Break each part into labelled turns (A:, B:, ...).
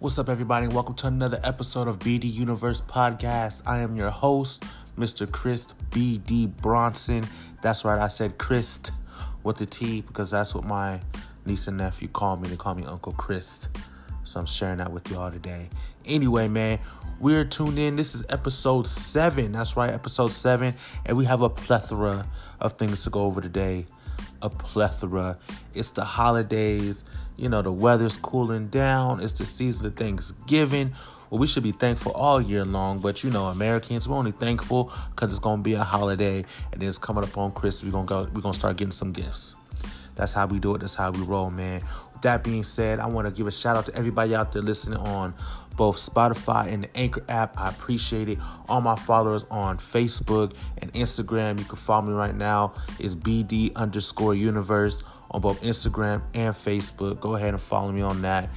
A: What's up, everybody? Welcome to another episode of BD Universe Podcast. I am your host, Mr. Chris BD Bronson. That's right, I said Chris with the T because that's what my niece and nephew call me. They call me Uncle Chris. So I'm sharing that with y'all today. Anyway, man, we're tuned in. This is episode seven. That's right, episode seven. And we have a plethora of things to go over today. A plethora. It's the holidays. You know, the weather's cooling down. It's the season of Thanksgiving. Well, we should be thankful all year long, but you know, Americans, we're only thankful because it's gonna be a holiday and then it's coming up on Christmas. We're gonna go, we're gonna start getting some gifts. That's how we do it. That's how we roll, man. With that being said, I want to give a shout out to everybody out there listening on both Spotify and the Anchor app. I appreciate it. All my followers on Facebook and Instagram. You can follow me right now. It's BD underscore universe on both Instagram and Facebook. Go ahead and follow me on that.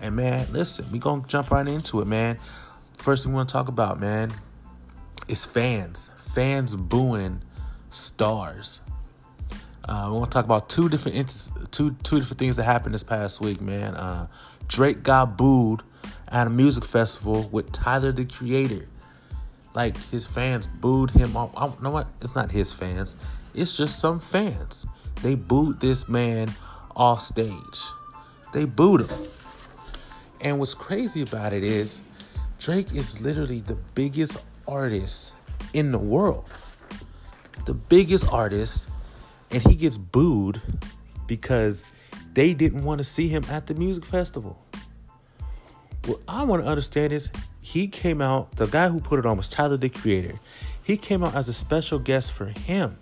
A: And man, listen, we gonna jump right into it, man. First thing we want to talk about, man, is fans. Fans booing stars. Uh, we want to talk about two different two two different things that happened this past week, man. Uh, Drake got booed at a music festival with Tyler the Creator. Like his fans booed him off. I don't know what? It's not his fans. It's just some fans. They booed this man off stage. They booed him. And what's crazy about it is Drake is literally the biggest artist in the world. The biggest artist and he gets booed because they didn't want to see him at the music festival. What I want to understand is he came out, the guy who put it on was Tyler the Creator. He came out as a special guest for him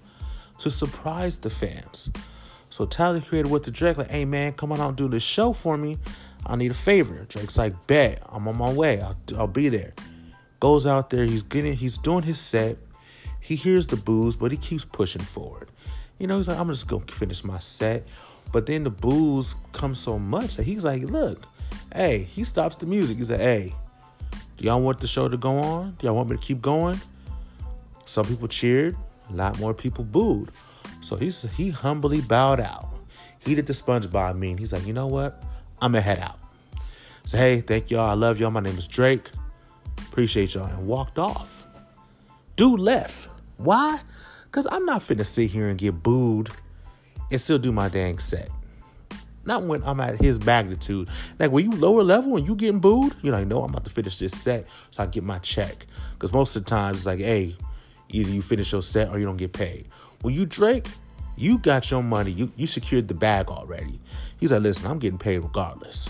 A: to surprise the fans. So Tyler the Creator with the Drake, like, hey man, come on out and do this show for me. I need a favor. Drake's like, bet, I'm on my way. I'll, I'll be there. Goes out there, he's getting, he's doing his set. He hears the boos, but he keeps pushing forward. You know, he's like, I'm just gonna finish my set. But then the boos come so much that he's like, look, hey, he stops the music. He's like, hey, do y'all want the show to go on? Do y'all want me to keep going? Some people cheered, a lot more people booed. So he's he humbly bowed out. He did the SpongeBob meme. He's like, you know what? I'm gonna head out. So hey, thank y'all. I love y'all. My name is Drake. Appreciate y'all. And walked off. Dude left. Why? Cause I'm not finna sit here and get booed and still do my dang set. Not when I'm at his magnitude. Like when you lower level and you getting booed, you're like, no, I'm about to finish this set so I get my check. Cause most of the time it's like, hey, either you finish your set or you don't get paid. When you Drake, you got your money. You you secured the bag already. He's like, listen, I'm getting paid regardless.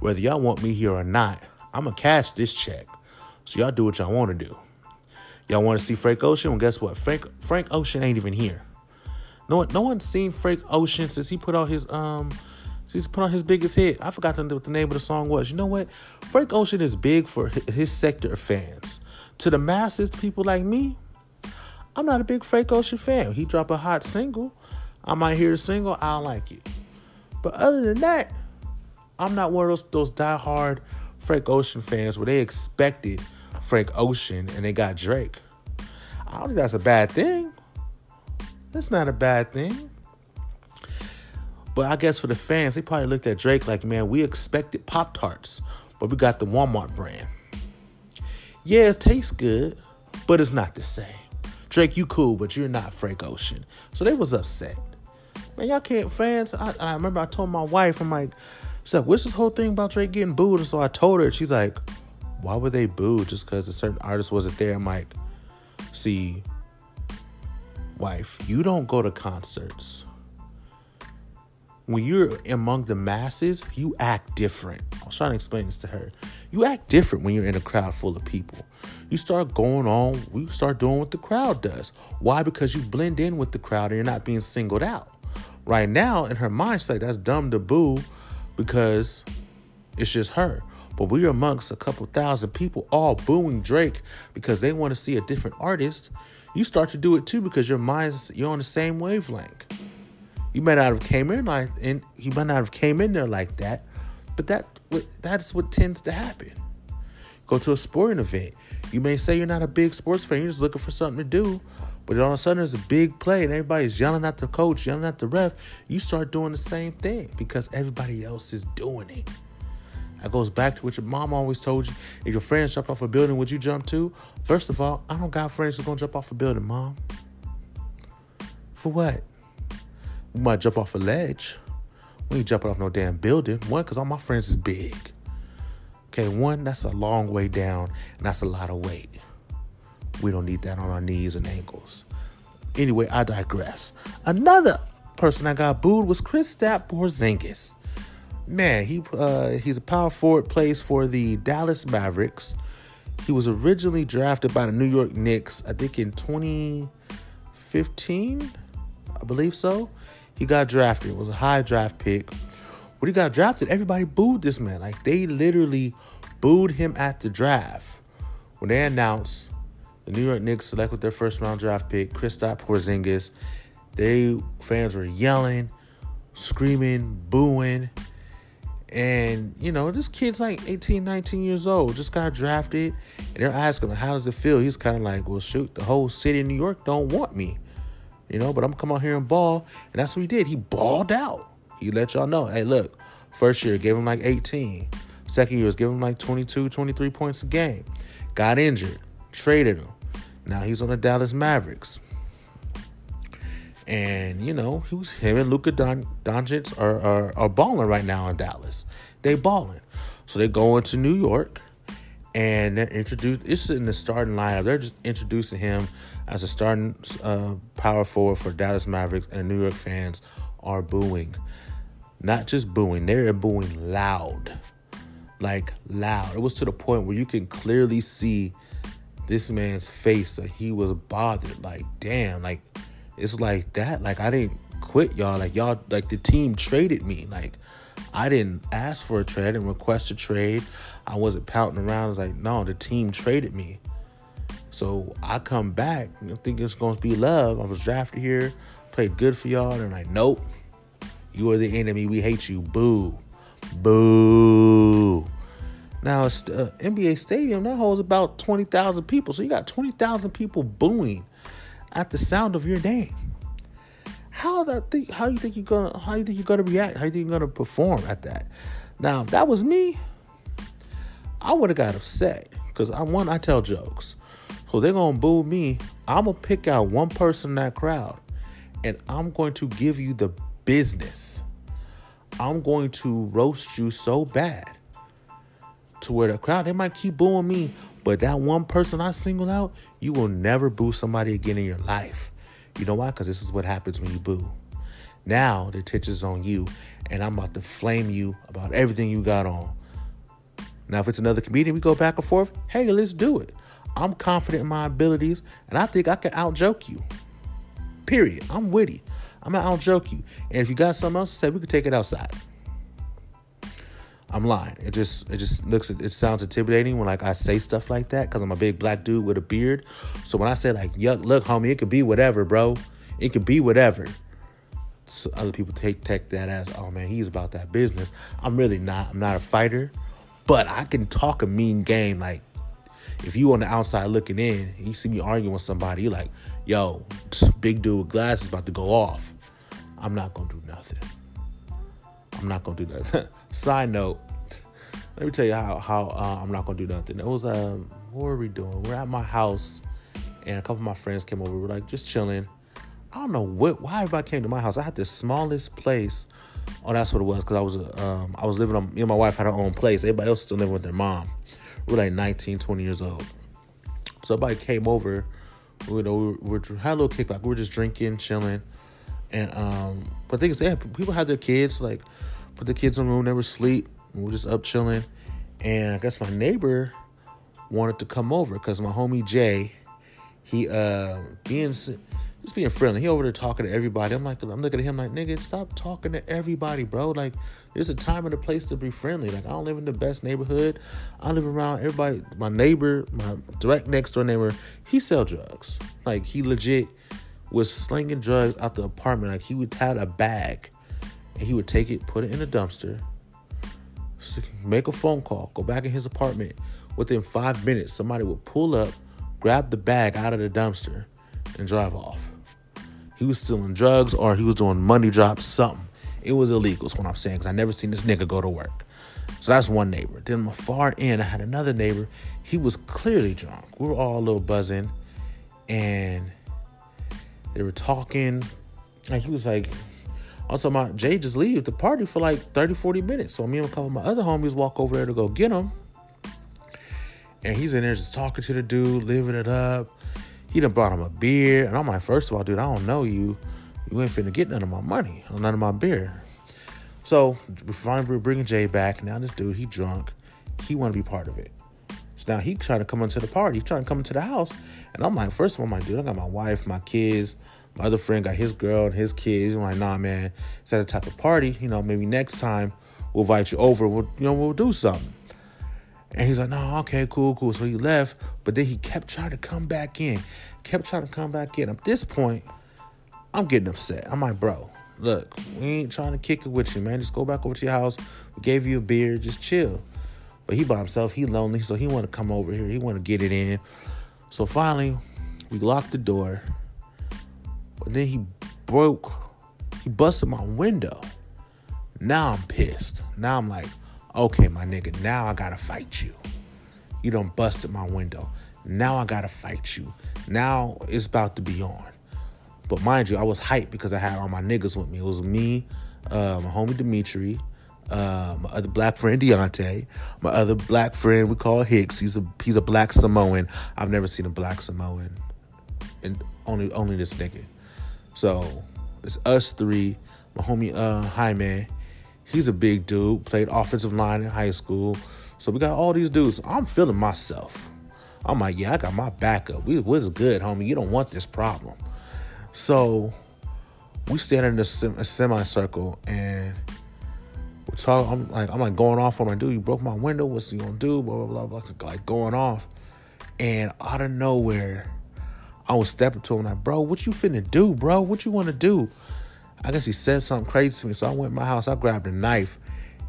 A: Whether y'all want me here or not, I'm gonna cash this check. So y'all do what y'all want to do. Y'all want to see Frank Ocean? Well, guess what? Frank Frank Ocean ain't even here. No one, no one's seen Frank Ocean since he put out his um, since he put on his biggest hit. I forgot what the name of the song was. You know what? Frank Ocean is big for his sector of fans. To the masses, people like me, I'm not a big Frank Ocean fan. He drop a hot single, I might hear the single, I don't like it. But other than that, I'm not one of those those diehard Frank Ocean fans where they expected Frank Ocean and they got Drake. I don't think that's a bad thing. That's not a bad thing. But I guess for the fans, they probably looked at Drake like, man, we expected Pop Tarts, but we got the Walmart brand. Yeah, it tastes good, but it's not the same. Drake, you cool, but you're not Frank Ocean. So they was upset. Man, y'all can't fans. I, I remember I told my wife, I'm like, she's like, what's this whole thing about Drake getting booed? And so I told her, she's like, why would they boo just because a certain artist wasn't there? I'm like, see, wife, you don't go to concerts. When you're among the masses, you act different. I was trying to explain this to her. You act different when you're in a crowd full of people. You start going on, you start doing what the crowd does. Why? Because you blend in with the crowd and you're not being singled out. Right now, in her mindset, that's dumb to boo because it's just her. But we're amongst a couple thousand people all booing Drake because they want to see a different artist. You start to do it too because your mind's you're on the same wavelength. You might not have came in like and you might not have came in there like that, but that that's what tends to happen. Go to a sporting event. You may say you're not a big sports fan, you're just looking for something to do, but all of a sudden there's a big play and everybody's yelling at the coach, yelling at the ref. You start doing the same thing because everybody else is doing it. That goes back to what your mom always told you. If your friends jump off a building, would you jump too? First of all, I don't got friends who's gonna jump off a building, mom. For what? We might jump off a ledge. We ain't jumping off no damn building. One, because all my friends is big. Okay, one, that's a long way down, and that's a lot of weight. We don't need that on our knees and ankles. Anyway, I digress. Another person that got booed was Kristaps Porzingis. Man, he uh, he's a power forward, plays for the Dallas Mavericks. He was originally drafted by the New York Knicks, I think in 2015, I believe so. He got drafted. It was a high draft pick. When he got drafted, everybody booed this man. Like they literally booed him at the draft. When they announced the New York Knicks selected their first round draft pick, Kristaps Porzingis, they fans were yelling, screaming, booing. And, you know, this kid's like 18, 19 years old, just got drafted. And they're asking him, how does it feel? He's kind of like, well, shoot, the whole city of New York don't want me. You know, but I'm come out here and ball. And that's what he did. He balled out. He let y'all know, hey, look, first year gave him like 18. Second year was giving him like 22, 23 points a game. Got injured, traded him. Now he's on the Dallas Mavericks. And you know, he was him and Luka Don, Doncic are, are are balling right now in Dallas. They balling, so they go into New York, and they're introduced. It's in the starting lineup. They're just introducing him as a starting uh, power forward for Dallas Mavericks, and the New York fans are booing. Not just booing, they're booing loud, like loud. It was to the point where you can clearly see this man's face that he was bothered. Like, damn, like it's like that. Like I didn't quit y'all. Like y'all like the team traded me. Like I didn't ask for a trade, didn't request a trade. I wasn't pouting around. I was like, no, the team traded me. So I come back, I think it's gonna be love. I was drafted here, played good for y'all, and like, nope. You are the enemy. We hate you. Boo. Boo. Now, it's, uh, NBA Stadium that holds about twenty thousand people, so you got twenty thousand people booing at the sound of your name. How that think? How you think you're gonna? How you think you're gonna react? How you think you're gonna perform at that? Now, if that was me, I would have got upset because I one I tell jokes, so they're gonna boo me. I'm gonna pick out one person in that crowd, and I'm going to give you the business. I'm going to roast you so bad to where the crowd they might keep booing me, but that one person I single out, you will never boo somebody again in your life. You know why? Because this is what happens when you boo. Now the attention's on you, and I'm about to flame you about everything you got on. Now, if it's another comedian, we go back and forth. Hey, let's do it. I'm confident in my abilities, and I think I can out joke you. Period. I'm witty. I'm gonna out joke you. And if you got something else to say, we can take it outside. I'm lying. It just it just looks it sounds intimidating when like I say stuff like that because I'm a big black dude with a beard. So when I say like, yuck, look, homie, it could be whatever, bro. It could be whatever. So other people take take that as, oh man, he's about that business. I'm really not. I'm not a fighter, but I can talk a mean game. Like if you on the outside looking in, you see me arguing with somebody, you're like, yo, big dude with glasses about to go off. I'm not gonna do nothing. I'm not gonna do that. Side note, let me tell you how how uh, I'm not gonna do nothing. It was um, what were we doing? We're at my house, and a couple of my friends came over. We were like just chilling. I don't know what why everybody came to my house. I had the smallest place. Oh, that's what it was. Cause I was um, I was living on. Me and my wife had our own place. Everybody else still living with their mom. We were like 19, 20 years old. So everybody came over. We, you know, we, were, we had a little kickback. We were just drinking, chilling, and um. But things, yeah, people had their kids like put the kids in the room, they were asleep. We were just up chilling. And I guess my neighbor wanted to come over because my homie Jay, he uh being just being friendly. He over there talking to everybody. I'm like, I'm looking at him like, nigga, stop talking to everybody, bro. Like, there's a time and a place to be friendly. Like, I don't live in the best neighborhood. I live around everybody. My neighbor, my direct next door neighbor, he sell drugs. Like, he legit was slinging drugs out the apartment. Like, he would have a bag and he would take it, put it in a dumpster, make a phone call, go back in his apartment. Within five minutes, somebody would pull up, grab the bag out of the dumpster, and drive off. He was stealing drugs or he was doing money drops, something. It was illegal, is what I'm saying, because I never seen this nigga go to work. So that's one neighbor. Then my far end, I had another neighbor. He was clearly drunk. We were all a little buzzing, and they were talking. And he was like, also, my Jay just leave the party for like 30, 40 minutes. So me and a couple of my other homies walk over there to go get him. And he's in there just talking to the dude, living it up. He done brought him a beer. And I'm like, first of all, dude, I don't know you. You ain't finna get none of my money or none of my beer. So we finally bringing Jay back. Now this dude, he drunk. He want to be part of it. So now he trying to come into the party. He trying to come into the house. And I'm like, first of all, my dude, I got my wife, my kids. My other friend got his girl and his kids. I'm like, nah, man, it's that type of party. You know, maybe next time we'll invite you over. We'll, you know, we'll do something. And he's like, no, okay, cool, cool. So he left, but then he kept trying to come back in, kept trying to come back in. At this point, I'm getting upset. I'm like, bro, look, we ain't trying to kick it with you, man. Just go back over to your house. We gave you a beer, just chill. But he by himself, he lonely, so he want to come over here. He want to get it in. So finally, we locked the door. But then he broke, he busted my window. Now I'm pissed. Now I'm like, okay, my nigga, now I gotta fight you. You done busted my window. Now I gotta fight you. Now it's about to be on. But mind you, I was hyped because I had all my niggas with me. It was me, uh, my homie Dimitri, uh, my other black friend Deontay, my other black friend we call Hicks. He's a he's a black Samoan. I've never seen a black Samoan, and only only this nigga. So it's us three. My homie uh Jaime, he's a big dude, played offensive line in high school. So we got all these dudes. I'm feeling myself. I'm like, yeah, I got my backup. We was good, homie. You don't want this problem. So we stand in a, sem- semicircle and we're talking. I'm like, I'm like going off on my dude. You broke my window. What's you gonna do? Blah blah blah. blah like going off, and out of nowhere, I was stepping to him like, bro, what you finna do, bro? What you wanna do? I guess he said something crazy to me. So I went to my house, I grabbed a knife,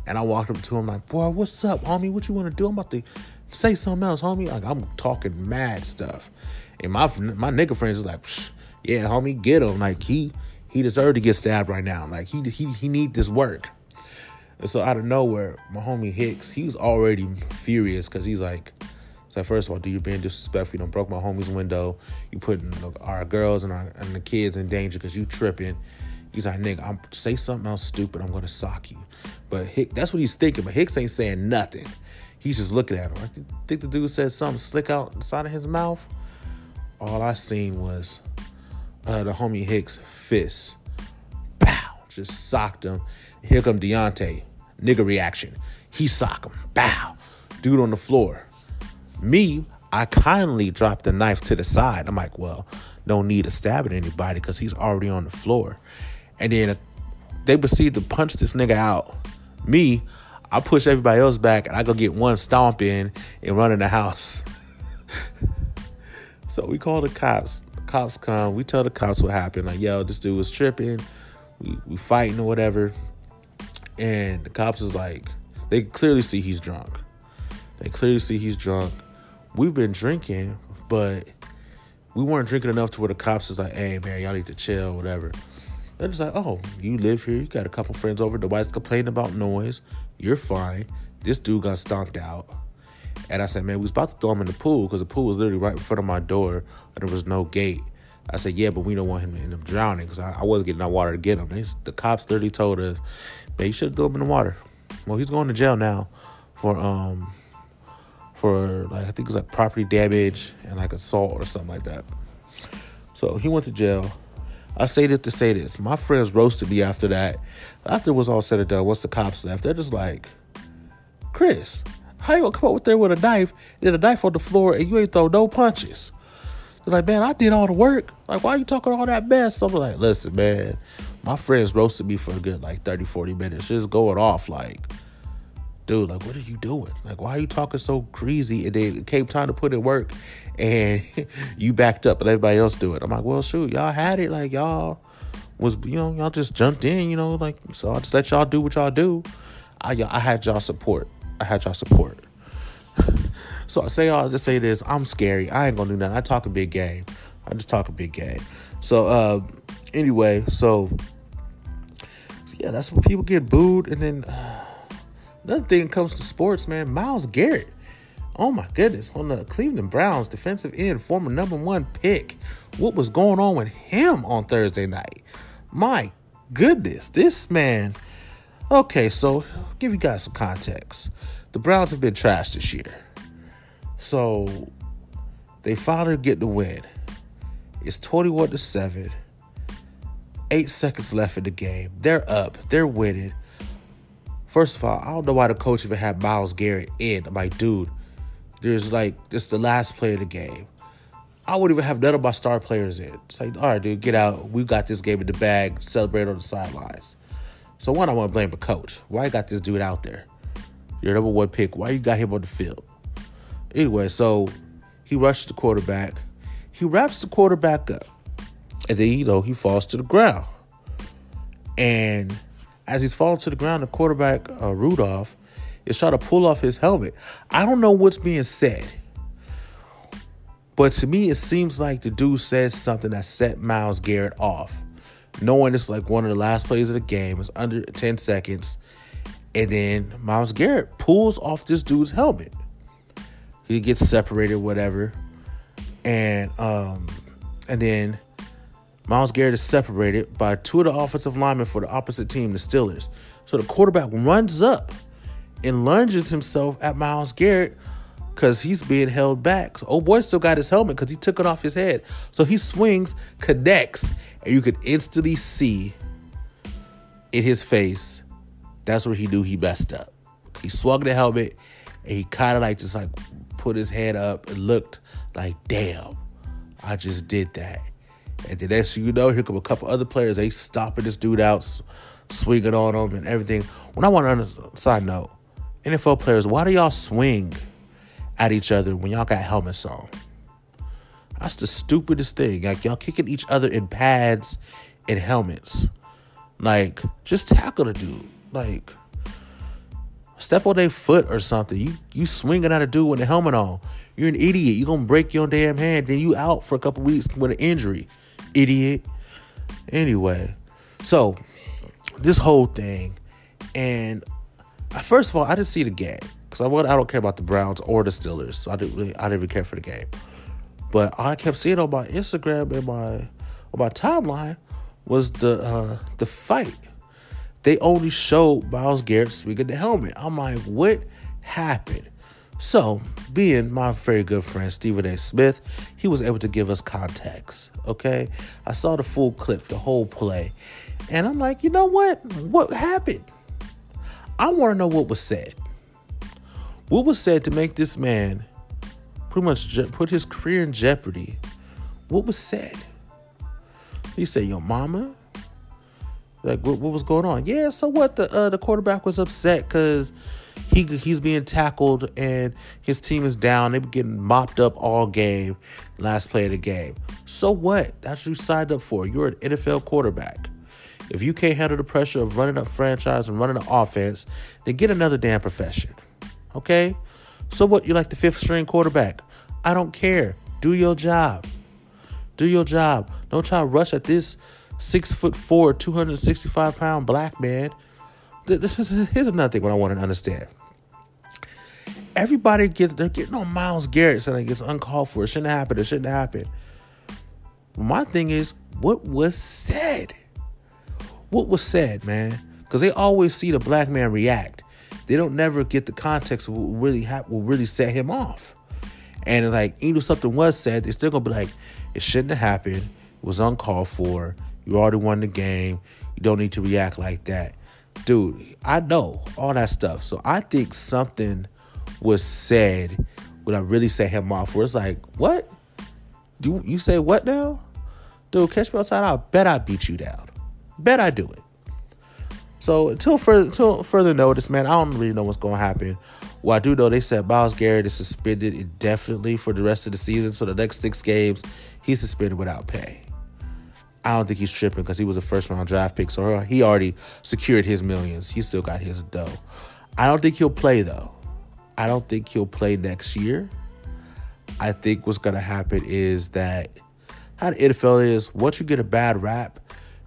A: and I walked up to him like, boy, what's up, homie? What you wanna do? I'm about to say something else, homie. Like I'm talking mad stuff. And my my nigga friends is like, yeah, homie, get him. Like he he deserved to get stabbed right now. Like he he he need this work. And so out of nowhere, my homie Hicks, he was already furious because he's like, so first of all, do you being disrespectful? You don't broke my homie's window. You putting our girls and our and the kids in danger because you tripping. He's like, nigga, I'm say something else stupid. I'm gonna sock you. But Hick, that's what he's thinking. But Hicks ain't saying nothing. He's just looking at him. I think the dude said something slick out inside of his mouth. All I seen was uh, the homie Hicks fist. Bow, just socked him. Here come Deontay. Nigga reaction. He sock him. Bow. Dude on the floor. Me, I kindly dropped the knife to the side. I'm like, well, no need to stab at anybody because he's already on the floor. And then they proceed to punch this nigga out. Me, I push everybody else back and I go get one stomp in and run in the house. so we call the cops. The cops come. We tell the cops what happened. Like, yo, this dude was tripping. We, we fighting or whatever. And the cops is like, they clearly see he's drunk. They clearly see he's drunk we've been drinking, but we weren't drinking enough to where the cops is like, hey man, y'all need to chill, whatever. They're just like, oh, you live here, you got a couple friends over, The wife's complaining about noise, you're fine. This dude got stomped out. And I said, man, we was about to throw him in the pool because the pool was literally right in front of my door and there was no gate. I said, yeah, but we don't want him to end up drowning because I, I, wasn't getting that water to get him. They, the cops literally told us, man, you should have thrown him in the water. Well, he's going to jail now for um for like I think it was like property damage and like assault or something like that. So he went to jail. I say this to say this. My friends roasted me after that. After it was all said and done, once the cops left, they're just like, Chris, how you gonna come up with there with a knife and a knife on the floor and you ain't throw no punches? They're like, man, I did all the work. Like, why are you talking all that mess? So I'm like, listen, man, my friends roasted me for a good like 30, 40 minutes, just going off like, dude, like, what are you doing? Like, why are you talking so crazy? And then it came time to put in work and you backed up and everybody else do it. I'm like, well, shoot, y'all had it. Like, y'all was, you know, y'all just jumped in, you know, like, so I just let y'all do what y'all do. I, I had y'all support. I had y'all support. so I say all just say this. I'm scary. I ain't gonna do nothing. I talk a big game. I just talk a big game. So, uh, anyway, so, so yeah, that's when people get booed and then. Uh, Another thing comes to sports, man. Myles Garrett. Oh my goodness, on the Cleveland Browns defensive end, former number one pick. What was going on with him on Thursday night? My goodness, this man. Okay, so I'll give you guys some context. The Browns have been trashed this year. So they finally get the win. It's 21 to 7. Eight seconds left in the game. They're up. They're winning. First of all, I don't know why the coach even had Myles Garrett in. I'm like, dude, there's like this is the last play of the game. I wouldn't even have none of my star players in. It's like, all right, dude, get out. We got this game in the bag. Celebrate on the sidelines. So one, I want to blame the coach. Why got this dude out there? Your number one pick. Why you got him on the field? Anyway, so he rushed the quarterback. He wraps the quarterback up. And then, you know, he falls to the ground. And as he's falling to the ground, the quarterback, uh, Rudolph, is trying to pull off his helmet. I don't know what's being said. But to me, it seems like the dude says something that set Myles Garrett off. Knowing it's like one of the last plays of the game, it's under 10 seconds. And then Myles Garrett pulls off this dude's helmet. He gets separated, whatever. And um, and then Myles Garrett is separated by two of the offensive linemen for the opposite team, the Steelers. So the quarterback runs up and lunges himself at Myles Garrett because he's being held back. So, oh boy still got his helmet because he took it off his head. So he swings, connects, and you could instantly see in his face that's where he knew he messed up. He swung the helmet and he kind of like just like put his head up and looked like, damn, I just did that. And the next you know, here come a couple other players. They stopping this dude out, swinging on him and everything. When I want to, on side note, NFL players, why do y'all swing at each other when y'all got helmets on? That's the stupidest thing. Like y'all kicking each other in pads and helmets. Like, just tackle the dude. Like, step on their foot or something. You you swinging at a dude with a helmet on. You're an idiot. You're gonna break your damn hand. Then you out for a couple weeks with an injury. Idiot. Anyway, so this whole thing, and first of all, I didn't see the game because I I don't care about the Browns or the Steelers, so I didn't really I didn't even care for the game. But I kept seeing on my Instagram and my on my timeline was the uh, the fight they only showed Myles Garrett swinging the helmet. I'm like, what happened? So, being my very good friend Stephen A. Smith, he was able to give us context. Okay, I saw the full clip, the whole play, and I'm like, you know what? What happened? I want to know what was said. What was said to make this man pretty much je- put his career in jeopardy? What was said? He said, "Your mama, like, what, what was going on? Yeah, so what? The uh, the quarterback was upset because he he's being tackled and his team is down. They were getting mopped up all game, last play of the game. So what? That's what you signed up for. You're an NFL quarterback. If you can't handle the pressure of running a franchise and running an offense, then get another damn profession. Okay? So what? You're like the fifth string quarterback. I don't care. Do your job. Do your job. Don't try to rush at this six foot four, 265 pound black man. This is here's another thing what I want to understand. Everybody gets they're getting on Myles Garrett saying it gets uncalled for. It shouldn't happen. It shouldn't happen. My thing is, what was said? What was said, man? Because they always see the black man react. They don't never get the context of what really ha- what really set him off. And like, even if something was said, they're still gonna be like, it shouldn't have happened. It was uncalled for. You already won the game. You don't need to react like that. Dude, I know all that stuff. So I think something was said when I really set him off where it's like, what? Do you say what now? Dude, catch me outside. I bet I beat you down. Bet I do it. So until further until further notice, man, I don't really know what's gonna happen. Well, I do know they said Myles Garrett is suspended indefinitely for the rest of the season. So the next six games, he's suspended without pay. I don't think he's tripping because he was a first round draft pick, so he already secured his millions. He still got his dough. I don't think he'll play though. I don't think he'll play next year. I think what's gonna happen is that how the NFL is, once you get a bad rap,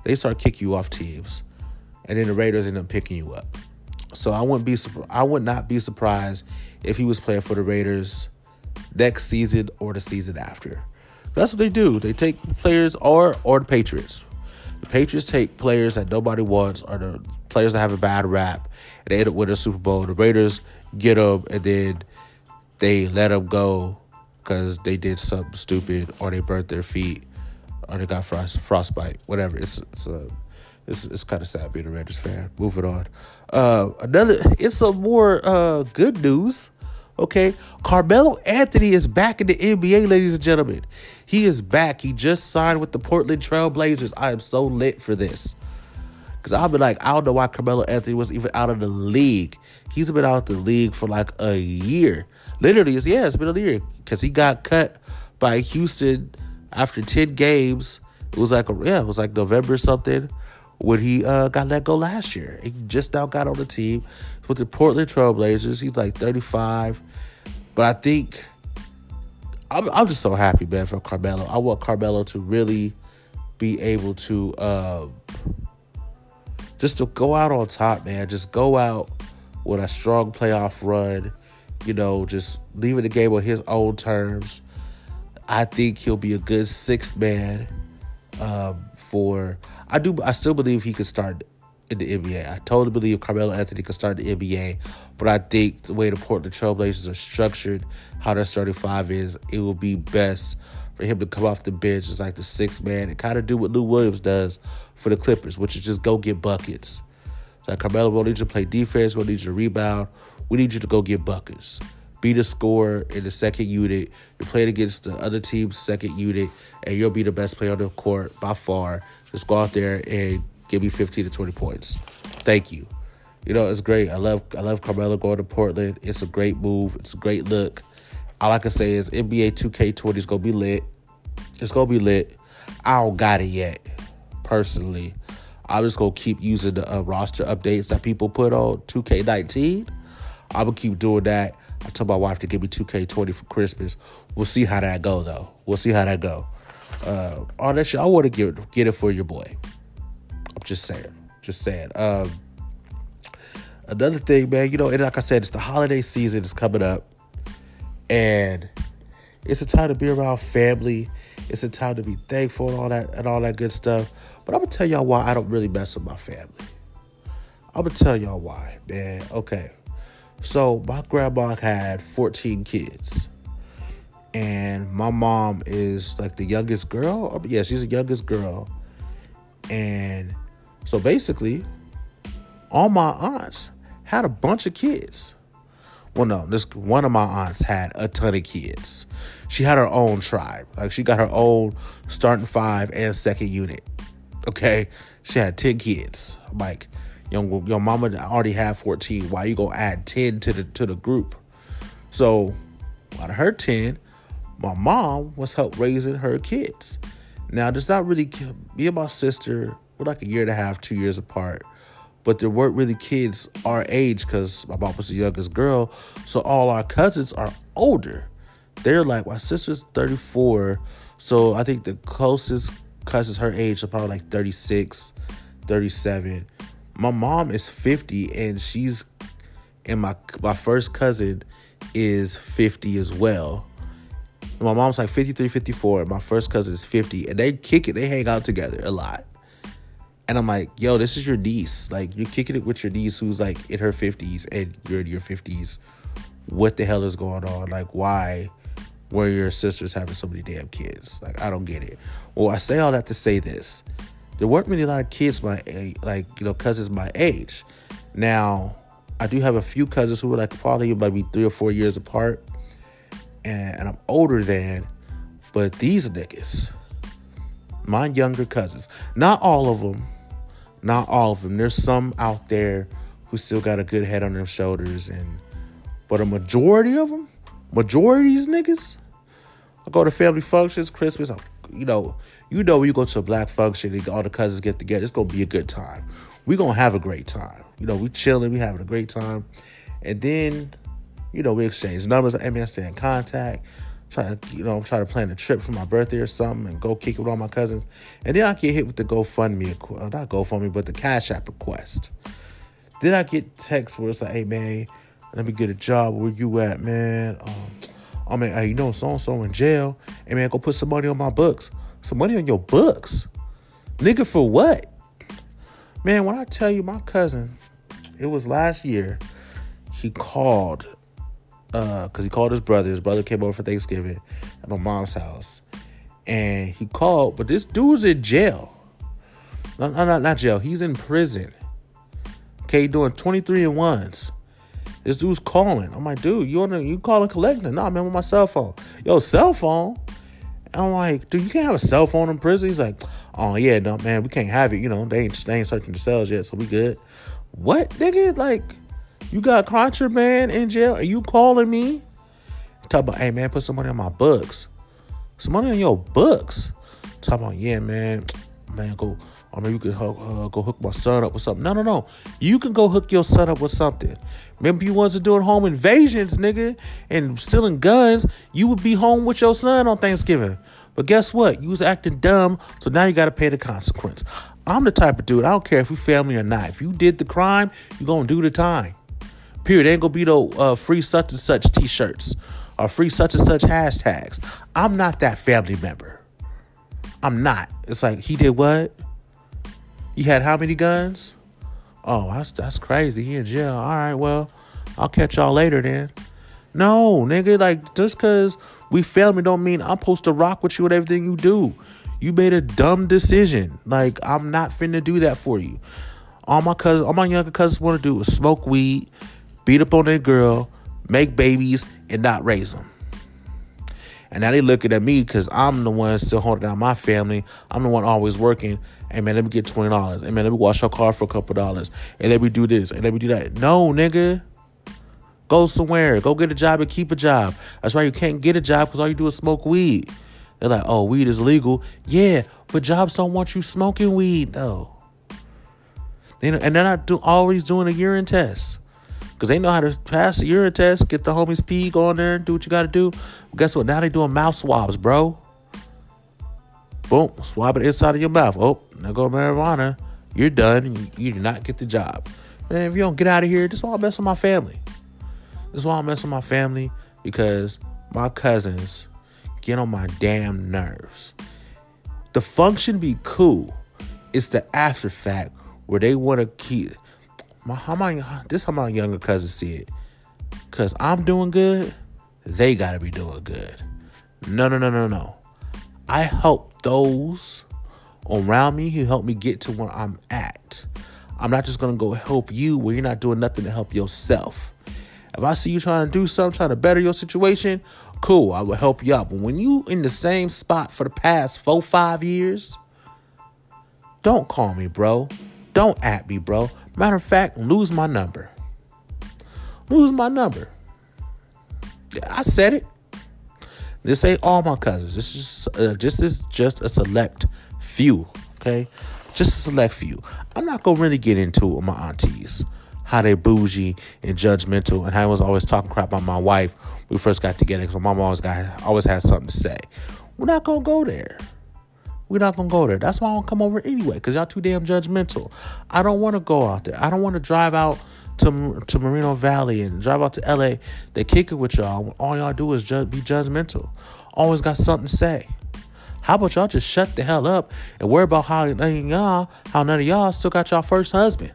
A: they start kicking you off teams, and then the Raiders end up picking you up. So I wouldn't be I would not be surprised if he was playing for the Raiders next season or the season after. That's what they do. They take players or or the Patriots. The Patriots take players that nobody wants or the players that have a bad rap and they end up winning a Super Bowl. The Raiders get them and then they let them go because they did something stupid or they burnt their feet or they got frost frostbite. Whatever. It's it's a it's, it's kind of sad being a Raiders fan. Moving on. Uh, another. It's some more uh, good news. Okay, Carmelo Anthony is back in the NBA, ladies and gentlemen. He is back. He just signed with the Portland Trail Blazers. I am so lit for this. Cause I'll be like, I don't know why Carmelo Anthony was even out of the league. He's been out of the league for like a year. Literally, it's yeah, it's been a year. Cause he got cut by Houston after 10 games. It was like yeah, it was like November something when he uh, got let go last year. He just now got on the team with the Portland Trailblazers. He's like 35. But I think I'm, I'm just so happy, man, for Carmelo. I want Carmelo to really be able to uh, just to go out on top, man. Just go out with a strong playoff run. You know, just leaving the game on his own terms. I think he'll be a good sixth man um, for. I do. I still believe he could start in the NBA. I totally believe Carmelo Anthony could start the NBA, but I think the way the Portland Trailblazers are structured, how their starting five is, it will be best for him to come off the bench as like the sixth man and kind of do what Lou Williams does for the Clippers, which is just go get buckets. So like Carmelo, we need you to play defense, we need you to rebound, we need you to go get buckets be the scorer in the second unit. You're playing against the other team's second unit, and you'll be the best player on the court by far. Just go out there and give me 15 to 20 points. Thank you. You know, it's great. I love I love Carmelo going to Portland. It's a great move. It's a great look. All I can say is NBA 2K20 is gonna be lit. It's gonna be lit. I don't got it yet, personally. I'm just gonna keep using the uh, roster updates that people put on 2K19. I'm gonna keep doing that. I told my wife to give me 2K20 for Christmas. We'll see how that go though. We'll see how that go. Uh, all that shit, I want to get get it for your boy. I'm just saying, just saying. Um, another thing, man, you know, and like I said, it's the holiday season is coming up, and it's a time to be around family. It's a time to be thankful and all that and all that good stuff. But I'm gonna tell y'all why I don't really mess with my family. I'm gonna tell y'all why, man. Okay. So my grandma had 14 kids. And my mom is like the youngest girl. Yeah, she's the youngest girl. And so basically, all my aunts had a bunch of kids. Well, no, this one of my aunts had a ton of kids. She had her own tribe. Like she got her own starting five and second unit. Okay. She had 10 kids. I'm like, your, your mama already had 14. Why you gonna add 10 to the to the group? So out of her 10, my mom was help raising her kids. Now, there's not really me and my sister, we're like a year and a half, two years apart. But there weren't really kids our age because my mom was the youngest girl. So all our cousins are older. They're like my sister's 34. So I think the closest cousins her age are probably like 36, 37 my mom is 50 and she's and my my first cousin is 50 as well. My mom's like 53, 54, my first cousin is 50, and they kick it, they hang out together a lot. And I'm like, yo, this is your niece. Like, you're kicking it with your niece who's like in her 50s and you're in your 50s. What the hell is going on? Like, why were your sisters having so many damn kids? Like, I don't get it. Well, I say all that to say this there weren't really a lot of kids my age, like you know cousins my age. Now, I do have a few cousins who were like probably maybe three or four years apart, and, and I'm older than. But these niggas, my younger cousins, not all of them, not all of them. There's some out there who still got a good head on their shoulders, and but a majority of them, majority of these niggas, I go to family functions, Christmas, you know, you know, when you go to a black function and all the cousins get together, it's gonna be a good time. We're gonna have a great time. You know, we chilling, we having a great time. And then, you know, we exchange numbers. Hey man, stay in contact. Try to, you know, try to plan a trip for my birthday or something and go kick it with all my cousins. And then I get hit with the GoFundMe, uh, not GoFundMe, but the Cash App request. Then I get texts where it's like, hey man, let me get a job. Where you at, man? Um, oh man, hey, you know so and so in jail. Hey man, go put some money on my books. Some money on your books. Nigga, for what? Man, when I tell you my cousin, it was last year, he called, uh, cause he called his brother. His brother came over for Thanksgiving at my mom's house. And he called, but this dude's in jail. No, no, not, not jail. He's in prison. Okay, doing 23 and ones. This dude's calling. I'm like, dude, you on the, you calling collecting? Nah, man, with my cell phone. Yo, cell phone? I'm like, dude, you can't have a cell phone in prison. He's like, oh yeah, no, man, we can't have it. You know, they ain't they ain't searching the cells yet, so we good. What, nigga? Like, you got contraband in jail? Are you calling me? Talk about, hey man, put some money on my books. Some money on your books. Talk about, yeah, man, man, go or maybe you could uh, go hook my son up with something. No, no, no. You can go hook your son up with something. Remember you wasn't doing home invasions, nigga, and stealing guns. You would be home with your son on Thanksgiving. But guess what? You was acting dumb, so now you got to pay the consequence. I'm the type of dude. I don't care if you family or not. If you did the crime, you gonna do the time. Period. Ain't gonna be no uh, free such and such T-shirts or free such and such hashtags. I'm not that family member. I'm not. It's like he did what? He had how many guns? Oh, that's that's crazy. He in jail. All right, well, I'll catch y'all later then. No, nigga, like just cause we family don't mean I'm supposed to rock with you and everything you do. You made a dumb decision. Like I'm not finna do that for you. All my cousins, all my younger cousins want to do is smoke weed, beat up on their girl, make babies, and not raise them. And now they looking at me because I'm the one still holding down my family. I'm the one always working. Hey man, let me get twenty dollars. Hey man, let me wash your car for a couple dollars. And let me do this. And let me do that. No, nigga. Go somewhere. Go get a job and keep a job. That's why you can't get a job because all you do is smoke weed. They're like, oh, weed is legal. Yeah, but jobs don't want you smoking weed though. They, and they're not do, always doing a urine test because they know how to pass the urine test. Get the homies pee, go on there do what you got to do. Guess what? Now they doing mouth swabs, bro. Boom, swab it inside of your mouth. Oh, now go marijuana. You're done. You, do not get the job. Man, if you don't get out of here, this is why I mess with my family. This is why I mess with my family because my cousins get on my damn nerves. The function be cool. It's the after fact where they want to keep my how my this how my younger cousins see it. Cause I'm doing good, they gotta be doing good. No, no, no, no, no. I help those around me who help me get to where I'm at. I'm not just gonna go help you where you're not doing nothing to help yourself. If I see you trying to do something, trying to better your situation, cool, I will help you out. But when you in the same spot for the past four, five years, don't call me, bro. Don't at me, bro. Matter of fact, lose my number. Lose my number. I said it. This ain't all my cousins. This is uh, just is just a select few. Okay, just a select few. I'm not gonna really get into my aunties, how they bougie and judgmental, and how I was always talking crap about my wife. When we first got together because my mom always got always had something to say. We're not gonna go there. We're not gonna go there. That's why I don't come over anyway, because y'all too damn judgmental. I don't want to go out there. I don't want to drive out to to Moreno Valley and drive out to LA, they kick it with y'all. All y'all do is ju- be judgmental. Always got something to say. How about y'all just shut the hell up and worry about how none of y'all, how none of y'all still got y'all first husband,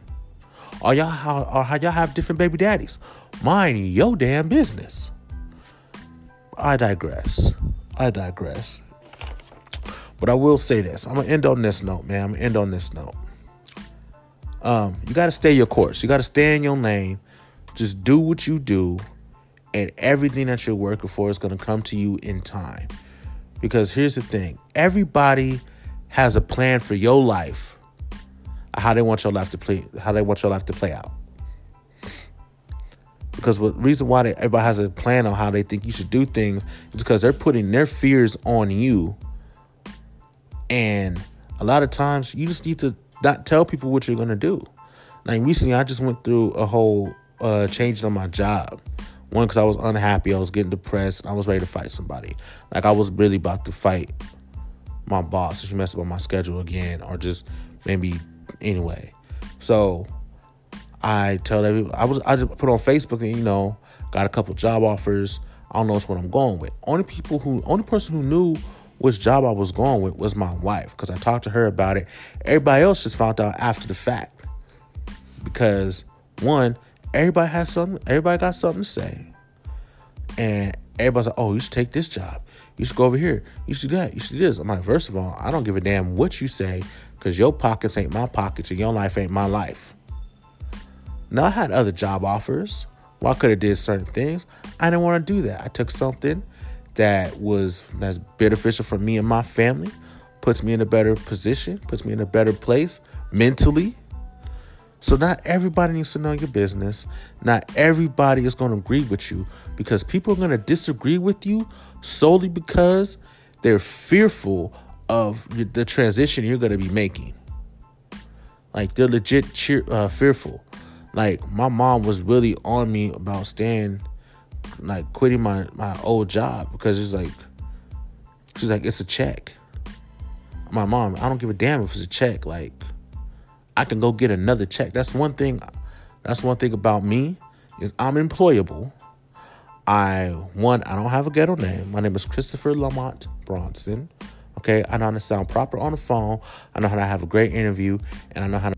A: or y'all how or how y'all have different baby daddies. Mind your damn business. I digress. I digress. But I will say this. I'm gonna end on this note, man. I'm gonna end on this note. Um, you got to stay your course. You got to stay in your lane. Just do what you do, and everything that you're working for is to come to you in time. Because here's the thing everybody has a plan for your life, how they want your life to play, how they want your life to play out. Because the reason why they, everybody has a plan on how they think you should do things is because they're putting their fears on you. And a lot of times you just need to not tell people what you're gonna do. Like recently, I just went through a whole uh, change on my job. One, because I was unhappy, I was getting depressed, I was ready to fight somebody. Like I was really about to fight my boss. If she messed up on my schedule again, or just maybe anyway. So I tell everyone I was I just put on Facebook and you know got a couple job offers. I don't know what I'm going with. Only people who only person who knew which job I was going with was my wife because I talked to her about it. Everybody else just found out after the fact because one, everybody has something. Everybody got something to say, and everybody's like, "Oh, you should take this job. You should go over here. You should do that. You should do this." I'm like, first of all, I don't give a damn what you say because your pockets ain't my pockets and your life ain't my life. Now I had other job offers. Well, I could have did certain things. I didn't want to do that. I took something that was that's beneficial for me and my family, puts me in a better position, puts me in a better place mentally. So not everybody needs to know your business. Not everybody is going to agree with you because people are going to disagree with you solely because they're fearful of the transition you're going to be making. Like they're legit cheer, uh, fearful. Like my mom was really on me about staying like quitting my my old job because it's like she's like it's a check. My mom, I don't give a damn if it's a check. Like I can go get another check. That's one thing. That's one thing about me is I'm employable. I one I don't have a ghetto name. My name is Christopher Lamont Bronson. Okay, I know how to sound proper on the phone. I know how to have a great interview, and I know how